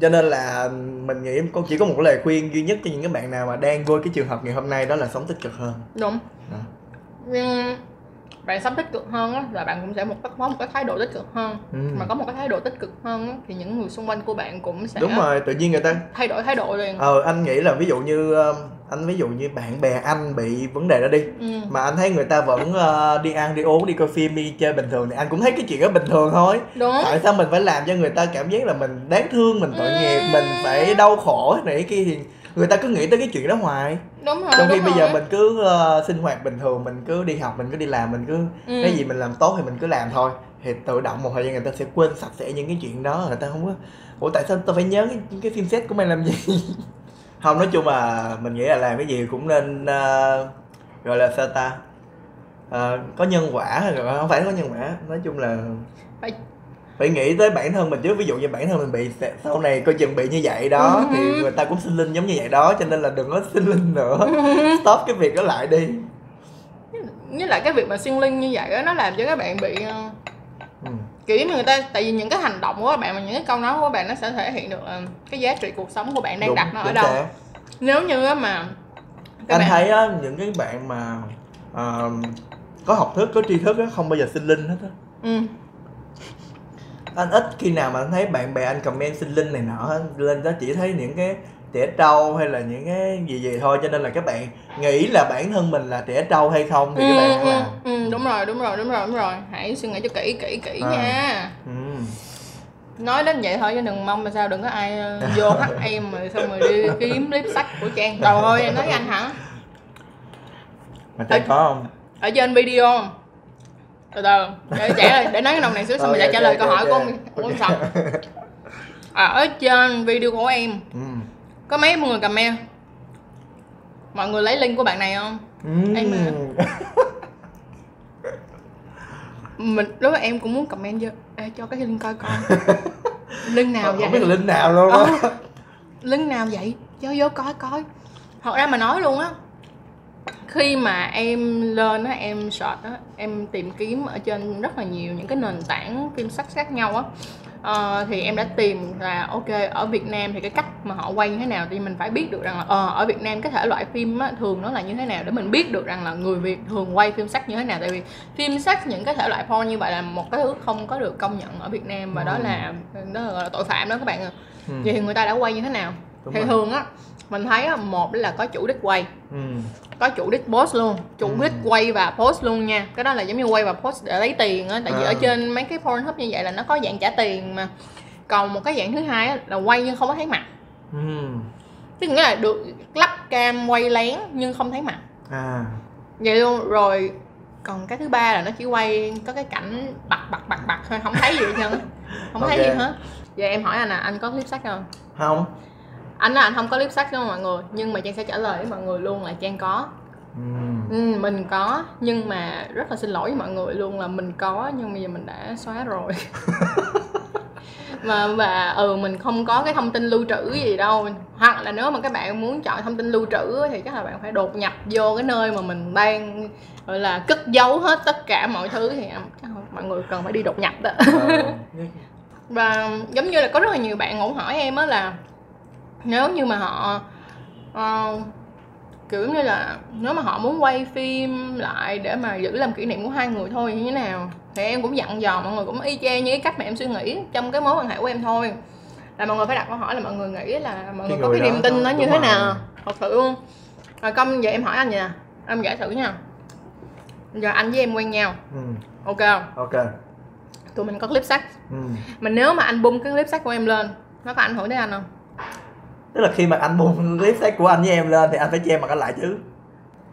cho nên là mình nghĩ có chỉ có một lời khuyên duy nhất cho những cái bạn nào mà đang vô cái trường hợp ngày hôm nay đó là sống tích cực hơn đúng Đó. nhưng bạn sống tích cực hơn á là bạn cũng sẽ một có một cái thái độ tích cực hơn Ừ. mà có một cái thái độ tích cực hơn á, thì những người xung quanh của bạn cũng sẽ đúng rồi tự nhiên người ta thay đổi thái độ liền ờ anh nghĩ là ví dụ như um, anh ví dụ như bạn bè anh bị vấn đề đó đi ừ. mà anh thấy người ta vẫn ờ, đi ăn đi uống đi coi phim đi chơi bình thường thì anh cũng thấy cái chuyện đó bình thường thôi đúng tại sao mình phải làm cho người ta cảm giác là mình đáng thương mình tội Ừ. nghiệp mình phải đau khổ này kia thì người ta cứ nghĩ tới cái chuyện đó hoài đúng rồi trong khi đúng bây rồi. giờ mình cứ ờ, sinh hoạt bình thường mình cứ đi học mình cứ đi làm mình cứ Ừ. cái gì mình làm tốt thì mình cứ làm thôi thì tự động một thời gian người ta sẽ quên sạch sẽ những cái chuyện đó người ta không có ủa tại sao tao phải nhớ cái, cái phim set của mày làm gì không nói chung là mình nghĩ là làm cái gì cũng nên ờ, gọi là sao ta? Ờ, có nhân quả không phải có nhân quả. Nói chung là Phải- phải nghĩ tới bản thân mình trước. Ví dụ như bản thân mình bị sau này coi chừng bị như vậy đó Ừ. thì người ta cũng sinh linh giống như vậy đó cho nên là đừng có sinh linh nữa. Stop cái việc đó lại đi. Với lại cái việc mà xuyên linh như vậy á nó làm cho các bạn bị ờ, ừ. Kiểu như người ta tại vì những cái hành động của các bạn và những cái câu nói của các bạn nó sẽ thể hiện được ờ, cái giá trị cuộc sống của bạn đang Đúng, đặt nó ở đâu xác. nếu như mà anh bạn thấy á những cái bạn mà ờ, có học thức có tri thức á không bao giờ sinh linh hết á ừ. anh ít khi nào mà anh thấy bạn bè anh comment sinh linh này nọ hết. lên đó chỉ thấy những cái trẻ trâu hay là những cái gì gì thôi cho nên là các bạn nghĩ là bản thân mình là trẻ trâu hay không thì các bạn ừ, làm. ừ, đúng rồi đúng rồi đúng rồi đúng rồi. Hãy suy nghĩ cho kỹ kỹ kỹ À. nha. Ừ. nói đến vậy thôi chứ đừng mong mà sao đừng có ai ờ, vô hắt em rồi xong rồi đi kiếm clip sách của trang. Trời ơi em nói với anh hả? Mà Trang có không? ở trên video. Từ từ để trả lời để nói cái đồng này xíu xong rồi sẽ trả lời câu hỏi của ông của ông Sọc ở trên video của em ừ. Có mấy người comment mọi người lấy link của bạn này không? Ừ. Em à. mình lúc đó em cũng muốn comment cho Ê, cho cái link coi coi. Link nào không biết vậy? là linh nào luôn á. Ờ, link nào vậy? Cho vô coi coi. Thật ra mà nói luôn á khi mà em lên á em search á em tìm kiếm ở trên rất là nhiều những cái nền tảng phim sách khác nhau á Ờ, thì em đã tìm là ok ở Việt Nam thì cái cách mà họ quay như thế nào thì mình phải biết được rằng là ờ, ở Việt Nam cái thể loại phim á, thường nó là như thế nào để mình biết được rằng là người Việt thường quay phim sách như thế nào tại vì phim sách những cái thể loại porn như vậy là một cái thứ không có được công nhận ở Việt Nam và đó Ừ. là đó là, gọi là tội phạm đó các bạn ạ Ừ. vậy thì người ta đã quay như thế nào Đúng thì rồi. thường á mình thấy á, một là có chủ đích quay. Ừ. có chủ đích post luôn. Chủ Ừ. đích quay và post luôn nha. Cái đó là giống như quay và post để lấy tiền á. Tại vì À. ở trên mấy cái Pornhub như vậy là nó có dạng trả tiền mà. Còn một cái dạng thứ hai là quay nhưng không có thấy mặt. Ừ. tức nghĩa là được lắp cam quay lén nhưng không thấy mặt. À. Vậy luôn. Rồi còn cái thứ ba là nó chỉ quay có cái cảnh bật bật bật bật thôi. Không thấy gì hết không thấy Ok. gì hết. Vậy em hỏi anh là anh có clip sách không? Không anh là anh không có clip sách đâu mọi người? Nhưng mà trang sẽ trả lời với mọi người luôn là trang có. Ừ. ừ, mình có. Nhưng mà rất là xin lỗi với mọi người luôn là mình có nhưng bây giờ mình đã xóa rồi. Mà và ừ mình không có cái thông tin lưu trữ gì đâu. Hoặc là nếu mà các bạn muốn chọn thông tin lưu trữ thì chắc là bạn phải đột nhập vô cái nơi mà mình đang gọi là cất giấu hết tất cả mọi thứ thì chắc mọi người cần phải đi đột nhập đó. Ờ, và giống như là có rất là nhiều bạn ngủ hỏi em á là nếu như mà họ ờ, kiểu như là nếu mà họ muốn quay phim lại để mà giữ làm kỷ niệm của hai người thôi như thế nào? Thì em cũng dặn dò mọi người cũng y chang như cái cách mà em suy nghĩ trong cái mối quan hệ của em thôi. Là mọi người phải đặt câu hỏi là mọi người nghĩ là mọi Cái người có cái niềm tin nó như thế rồi. nào? Thật sự luôn. Rồi công vậy em hỏi anh nha em giải thử nha. Giờ anh với em quen nhau. Ừ. ok không? Ok. Tụi mình có clip sách ừ. mà nếu mà anh bung cái clip sách của em lên nó có ảnh hưởng đến anh không tức là khi mà anh buông clip sách của anh với em lên thì anh phải che mặt anh lại chứ.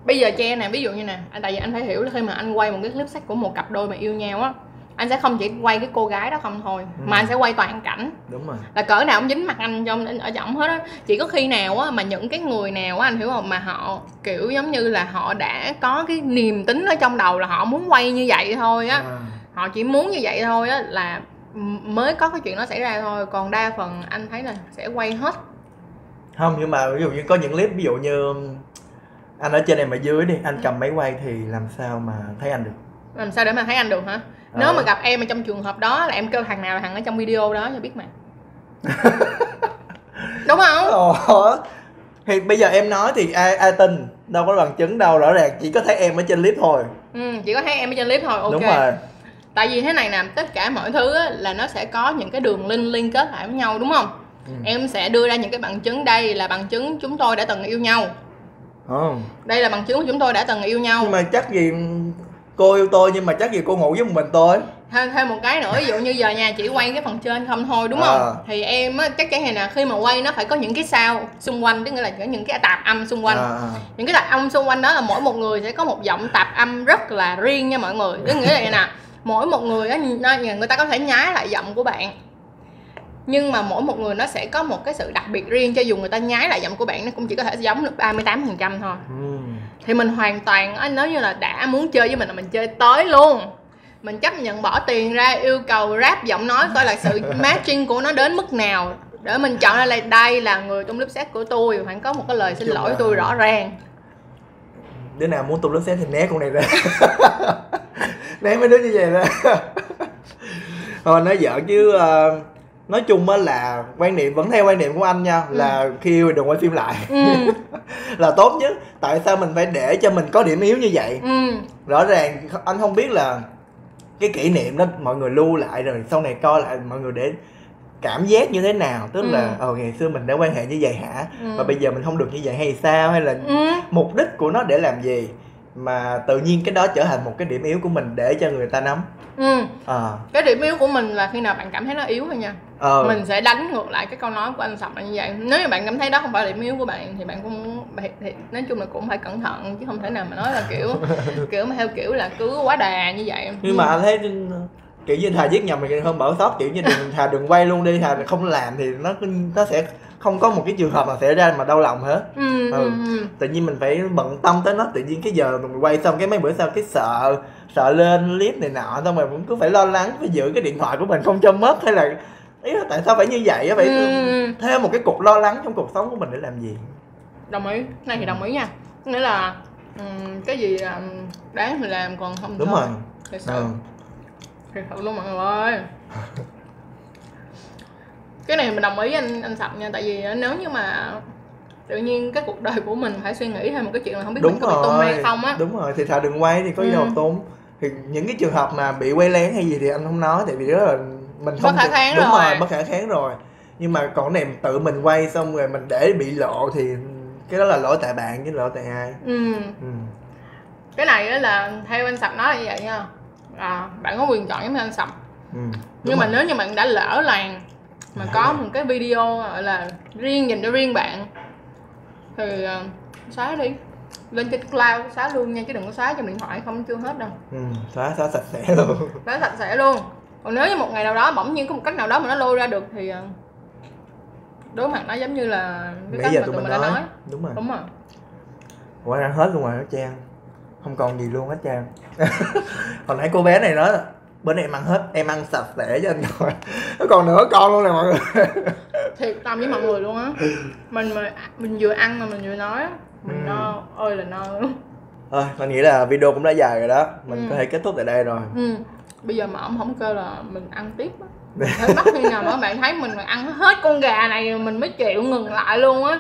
Bây giờ che nè ví dụ như nè anh tại vì anh phải hiểu là khi mà anh quay một cái clip sách của một cặp đôi mà yêu nhau á anh sẽ không chỉ quay cái cô gái đó không thôi Ừ. mà anh sẽ quay toàn cảnh. Đúng rồi. Là cỡ nào cũng dính mặt anh trong ở trọng hết á. Chỉ có khi nào á mà những cái người nào á anh hiểu không mà họ kiểu giống như là họ đã có cái niềm tính ở trong đầu là họ muốn quay như vậy thôi á. À. họ chỉ muốn như vậy thôi á là mới có cái chuyện đó xảy ra thôi. Còn đa phần anh thấy là sẽ quay hết không nhưng mà ví dụ như có những clip ví dụ như anh ở trên này mà dưới đi anh cầm máy quay thì làm sao mà thấy anh được? Làm sao để mà thấy anh được hả? Nếu Ờ. mà gặp em ở trong trường hợp đó là em kêu thằng nào là thằng ở trong video đó cho biết mà. Đúng không? Ồ, thì bây giờ em nói thì ai ai tin? Đâu có bằng chứng đâu rõ ràng chỉ có thấy em ở trên clip thôi. Ừ, chỉ có thấy em ở trên clip thôi ok. đúng rồi. Tại vì thế này nè tất cả mọi thứ á, là nó sẽ có những cái đường link liên kết lại với nhau đúng không Ừ. em sẽ đưa ra những cái bằng chứng đây là bằng chứng chúng tôi đã từng yêu nhau Ồ. đây là bằng chứng của chúng tôi đã từng yêu nhau nhưng mà chắc gì cô yêu tôi nhưng mà chắc gì cô ngủ với một mình tôi thêm thêm một cái nữa ví dụ như giờ nhà chỉ quay cái phần trên không thôi đúng À. không thì em á, chắc chắn là nè khi mà quay nó phải có những cái sao xung quanh tức nghĩa là những cái tạp âm xung quanh à, à. những cái tạp âm xung quanh đó là mỗi một người sẽ có một giọng tạp âm rất là riêng nha mọi người tức nghĩa là nè mỗi một người á người ta có thể nhái lại giọng của bạn nhưng mà mỗi một người nó sẽ có một cái sự đặc biệt riêng cho dù người ta nhái lại giọng của bạn nó cũng chỉ có thể giống được 38% thôi. Ừ. thì mình hoàn toàn nếu như là đã muốn chơi với mình là mình chơi tới luôn. Mình chấp nhận bỏ tiền ra yêu cầu rap giọng nói coi là sự matching của nó đến mức nào. Để mình chọn ra là đây là người trong lớp set của tôi phải có một cái lời xin lỗi là- tôi rõ ràng. Đứa nào muốn tung lớp xét thì né con này ra. Né mấy đứa như vậy ra. Thôi nói giỡn chứ ờ, nói chung á là quan niệm vẫn theo quan niệm của anh nha là khi yêu thì đừng quay phim lại. Ừ. Là tốt nhất. Tại sao mình phải để cho mình có điểm yếu như vậy? Ừ. Rõ ràng anh không biết là cái kỷ niệm đó mọi người lưu lại rồi sau này coi lại mọi người để cảm giác như thế nào? Tức Ừ. là ờ ngày xưa mình đã quan hệ như vậy hả? Ừ. và bây giờ mình không được như vậy hay sao? Hay là ừ. mục đích của nó để làm gì mà tự nhiên cái đó trở thành một cái điểm yếu của mình để cho người ta nắm. Ừ. Ờ cái điểm yếu của mình là khi nào bạn cảm thấy nó yếu thôi nha. Ờ. Mình sẽ đánh ngược lại cái câu nói của anh sập là như vậy. Nếu như bạn cảm thấy đó không phải điểm yếu của bạn thì bạn cũng thì, nói chung là cũng phải cẩn thận chứ không thể nào mà nói là kiểu kiểu mà theo kiểu là cứ quá đà như vậy. Nhưng mà anh thấy kiểu như thà giết nhầm thì hơn bảo sót kiểu như đừng thà đừng quay luôn đi thà không làm thì nó nó sẽ không có một cái trường hợp nào xảy ra mà đau lòng hết ừ, Ừ. ừ. ừ. tự nhiên mình phải bận tâm tới nó tự nhiên cái giờ mình quay xong cái mấy bữa sau cái sợ sợ lên clip này nọ xong rồi cũng cứ phải lo lắng phải giữ cái điện thoại của mình không cho mất hay là ý là tại sao phải như vậy á phải Ừ, ừ, thêm một cái cục lo lắng trong cuộc sống của mình để làm gì đồng ý này thì đồng ý nha nghĩa là cái gì là đáng thì làm còn không đúng thôi. rồi thật sự ừ. sự luôn mọi người ơi cái này mình đồng ý anh anh sập nha tại vì nếu như mà tự nhiên cái cuộc đời của mình phải suy nghĩ thêm một cái chuyện là không biết đúng mình có bị tung rồi hay không á đúng rồi thì thà đừng quay thì có gì đâu Ừ. mà tốn thì những cái trường hợp mà bị quay lén hay gì thì anh không nói tại vì đó là mình không Bất khả kháng đúng rồi. rồi bất khả kháng rồi nhưng mà còn này tự mình quay xong rồi mình để bị lộ thì cái đó là lỗi tại bạn chứ lỗi tại ai ừ. ừ. cái này á là theo anh sập nói là như vậy nha à, bạn có quyền chọn giống như anh sập Ừ. nhưng mà rồi. nếu như bạn đã lỡ làng mà Lỡ có làng. một cái video gọi là riêng dành cho riêng bạn. Thì ờ, xóa đi. Lên trên cloud xóa luôn nha chứ đừng có xóa trong điện thoại không chưa hết đâu. Ừ. xóa xóa sạch sẽ luôn. Xóa sạch sẽ luôn. Còn nếu như một ngày nào đó bỗng nhiên có một cách nào đó mà nó lôi ra được thì ờ, đối mặt nó giống như là cái cách mà tụi tụi mình mình đã nói. nói. Đúng rồi. Đúng rồi. Quả ra hết luôn rồi đó trang. Không còn gì luôn hết trang. Hồi nãy cô bé này nói bên em ăn hết em ăn sạch sẽ cho anh rồi. Nó còn nửa con luôn nè mọi người. Thiệt tâm với mọi người luôn á. Mình mà mình vừa ăn mà mình vừa nói mình Ừ. no ơi là no luôn. Thôi mình nghĩ là video cũng đã dài rồi đó. Mình Ừ. có thể kết thúc tại đây rồi. Ừ. bây giờ mà ổng không kêu là mình ăn tiếp á. Thấy bắt khi nào mà bạn thấy mình ăn hết con gà này mình mới chịu ngừng lại luôn á.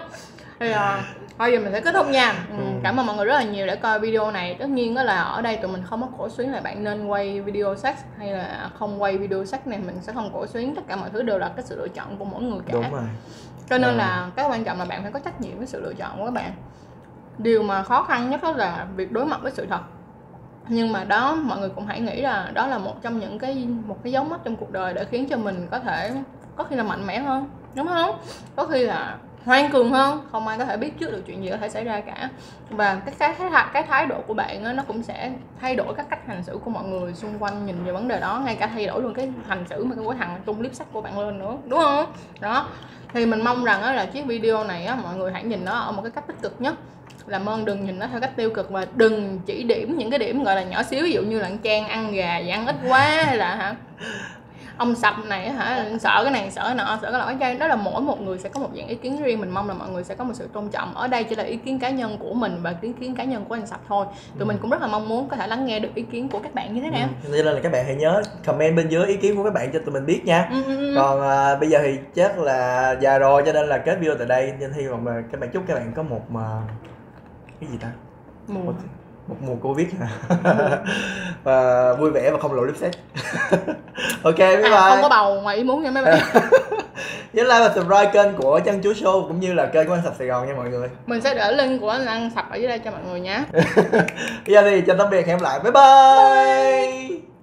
Thì à, thôi giờ mình sẽ kết thúc nha. Ừ, Ừ. cảm ơn mọi người rất là nhiều đã coi video này. Tất nhiên đó là ở đây tụi mình không có cổ xuyến là bạn nên quay video sex hay là không quay video sex này mình sẽ không cổ xuyến tất cả mọi thứ đều là cái sự lựa chọn của mỗi người cả. Đúng rồi. Cho nên Ờ. là cái quan trọng là bạn phải có trách nhiệm với sự lựa chọn của các bạn. Điều mà khó khăn nhất đó là việc đối mặt với sự thật. Nhưng mà đó mọi người cũng hãy nghĩ là đó là một trong những cái một cái dấu mốc trong cuộc đời để khiến cho mình có thể có khi là mạnh mẽ hơn đúng không? Có khi là hoang cường hơn. Không ai có thể biết trước được chuyện gì có thể xảy ra cả. Và cái cái cái, thái- cái thái độ của bạn đó, nó cũng sẽ thay đổi các cách hành xử của mọi người xung quanh nhìn về vấn đề đó ngay cả thay đổi luôn cái hành xử mà cái thằng tung clip sách của bạn lên nữa đúng không? Đó. Thì mình mong rằng đó là chiếc video này á mọi người hãy nhìn nó ở một cái cách tích cực nhất. Làm ơn đừng nhìn nó theo cách tiêu cực và đừng chỉ điểm những cái điểm gọi là nhỏ xíu. Ví dụ như là trang ăn gà và ăn ít quá hay là hả? Ông sập này hả? Sợ cái này sợ cái nọ sợ cái nọ cái đó là mỗi một người sẽ có một dạng ý kiến riêng. Mình mong là mọi người sẽ có một sự tôn trọng. Ở đây chỉ là ý kiến cá nhân của mình và ý kiến cá nhân của anh sập thôi. Tụi mình cũng rất là mong muốn có thể lắng nghe được ý kiến của các bạn như thế nào. Ừ, nên là các bạn hãy nhớ comment bên dưới ý kiến của các bạn cho tụi mình biết nha. Ừ, ừ, ừ. còn à, bây giờ thì chắc là già rồi cho nên là kết video tại đây. Nên hy vọng là các bạn chúc các bạn có một mà cái gì ta? Mùa. một, một mùa covid và vui vẻ và không lộ lip sex ok bye bye. à, không có bầu ngoài ý muốn nha mấy bạn. Nhớ like và subscribe kênh của chân chúa show cũng như là kênh của anh sạch sài gòn nha mọi người. Mình sẽ để link của anh ăn sập ở dưới đây cho mọi người nhé. Bây giờ thì chào tạm biệt hẹn gặp lại. Bye. Bye